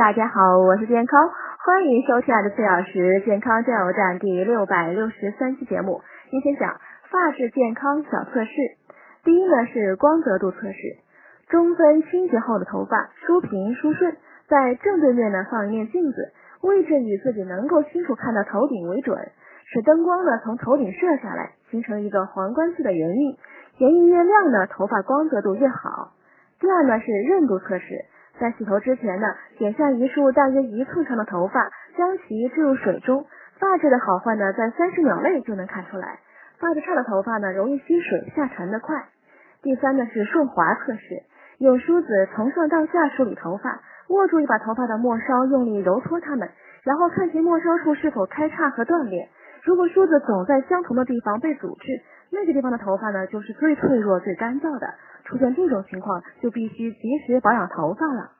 大家好，我是健康，欢迎收听的四小时健康加油站第六百六十三期节目。今天讲发质健康小测试。第一呢是光泽度测试，中分清洁后的头发梳平梳顺，在正对面呢放一面镜子，位置以自己能够清楚看到头顶为准，使灯光呢从头顶射下来，形成一个皇冠式的圆晕。圆晕越亮呢，头发光泽度越好。第二呢是韧度测试。在洗头之前呢，剪下一束大约一寸长的头发，将其置入水中，发质的好坏呢，在三十秒内就能看出来。发质差的头发呢，容易吸水，下沉的快。第三呢是顺滑测试，用梳子从上到下梳理头发，握住一把头发的末梢，用力揉搓它们，然后看其末梢处是否开叉和断裂。如果梳子总在相同的地方被阻滞，那个地方的头发呢，就是最脆弱、最干燥的。出现这种情况，就必须及时保养头发了。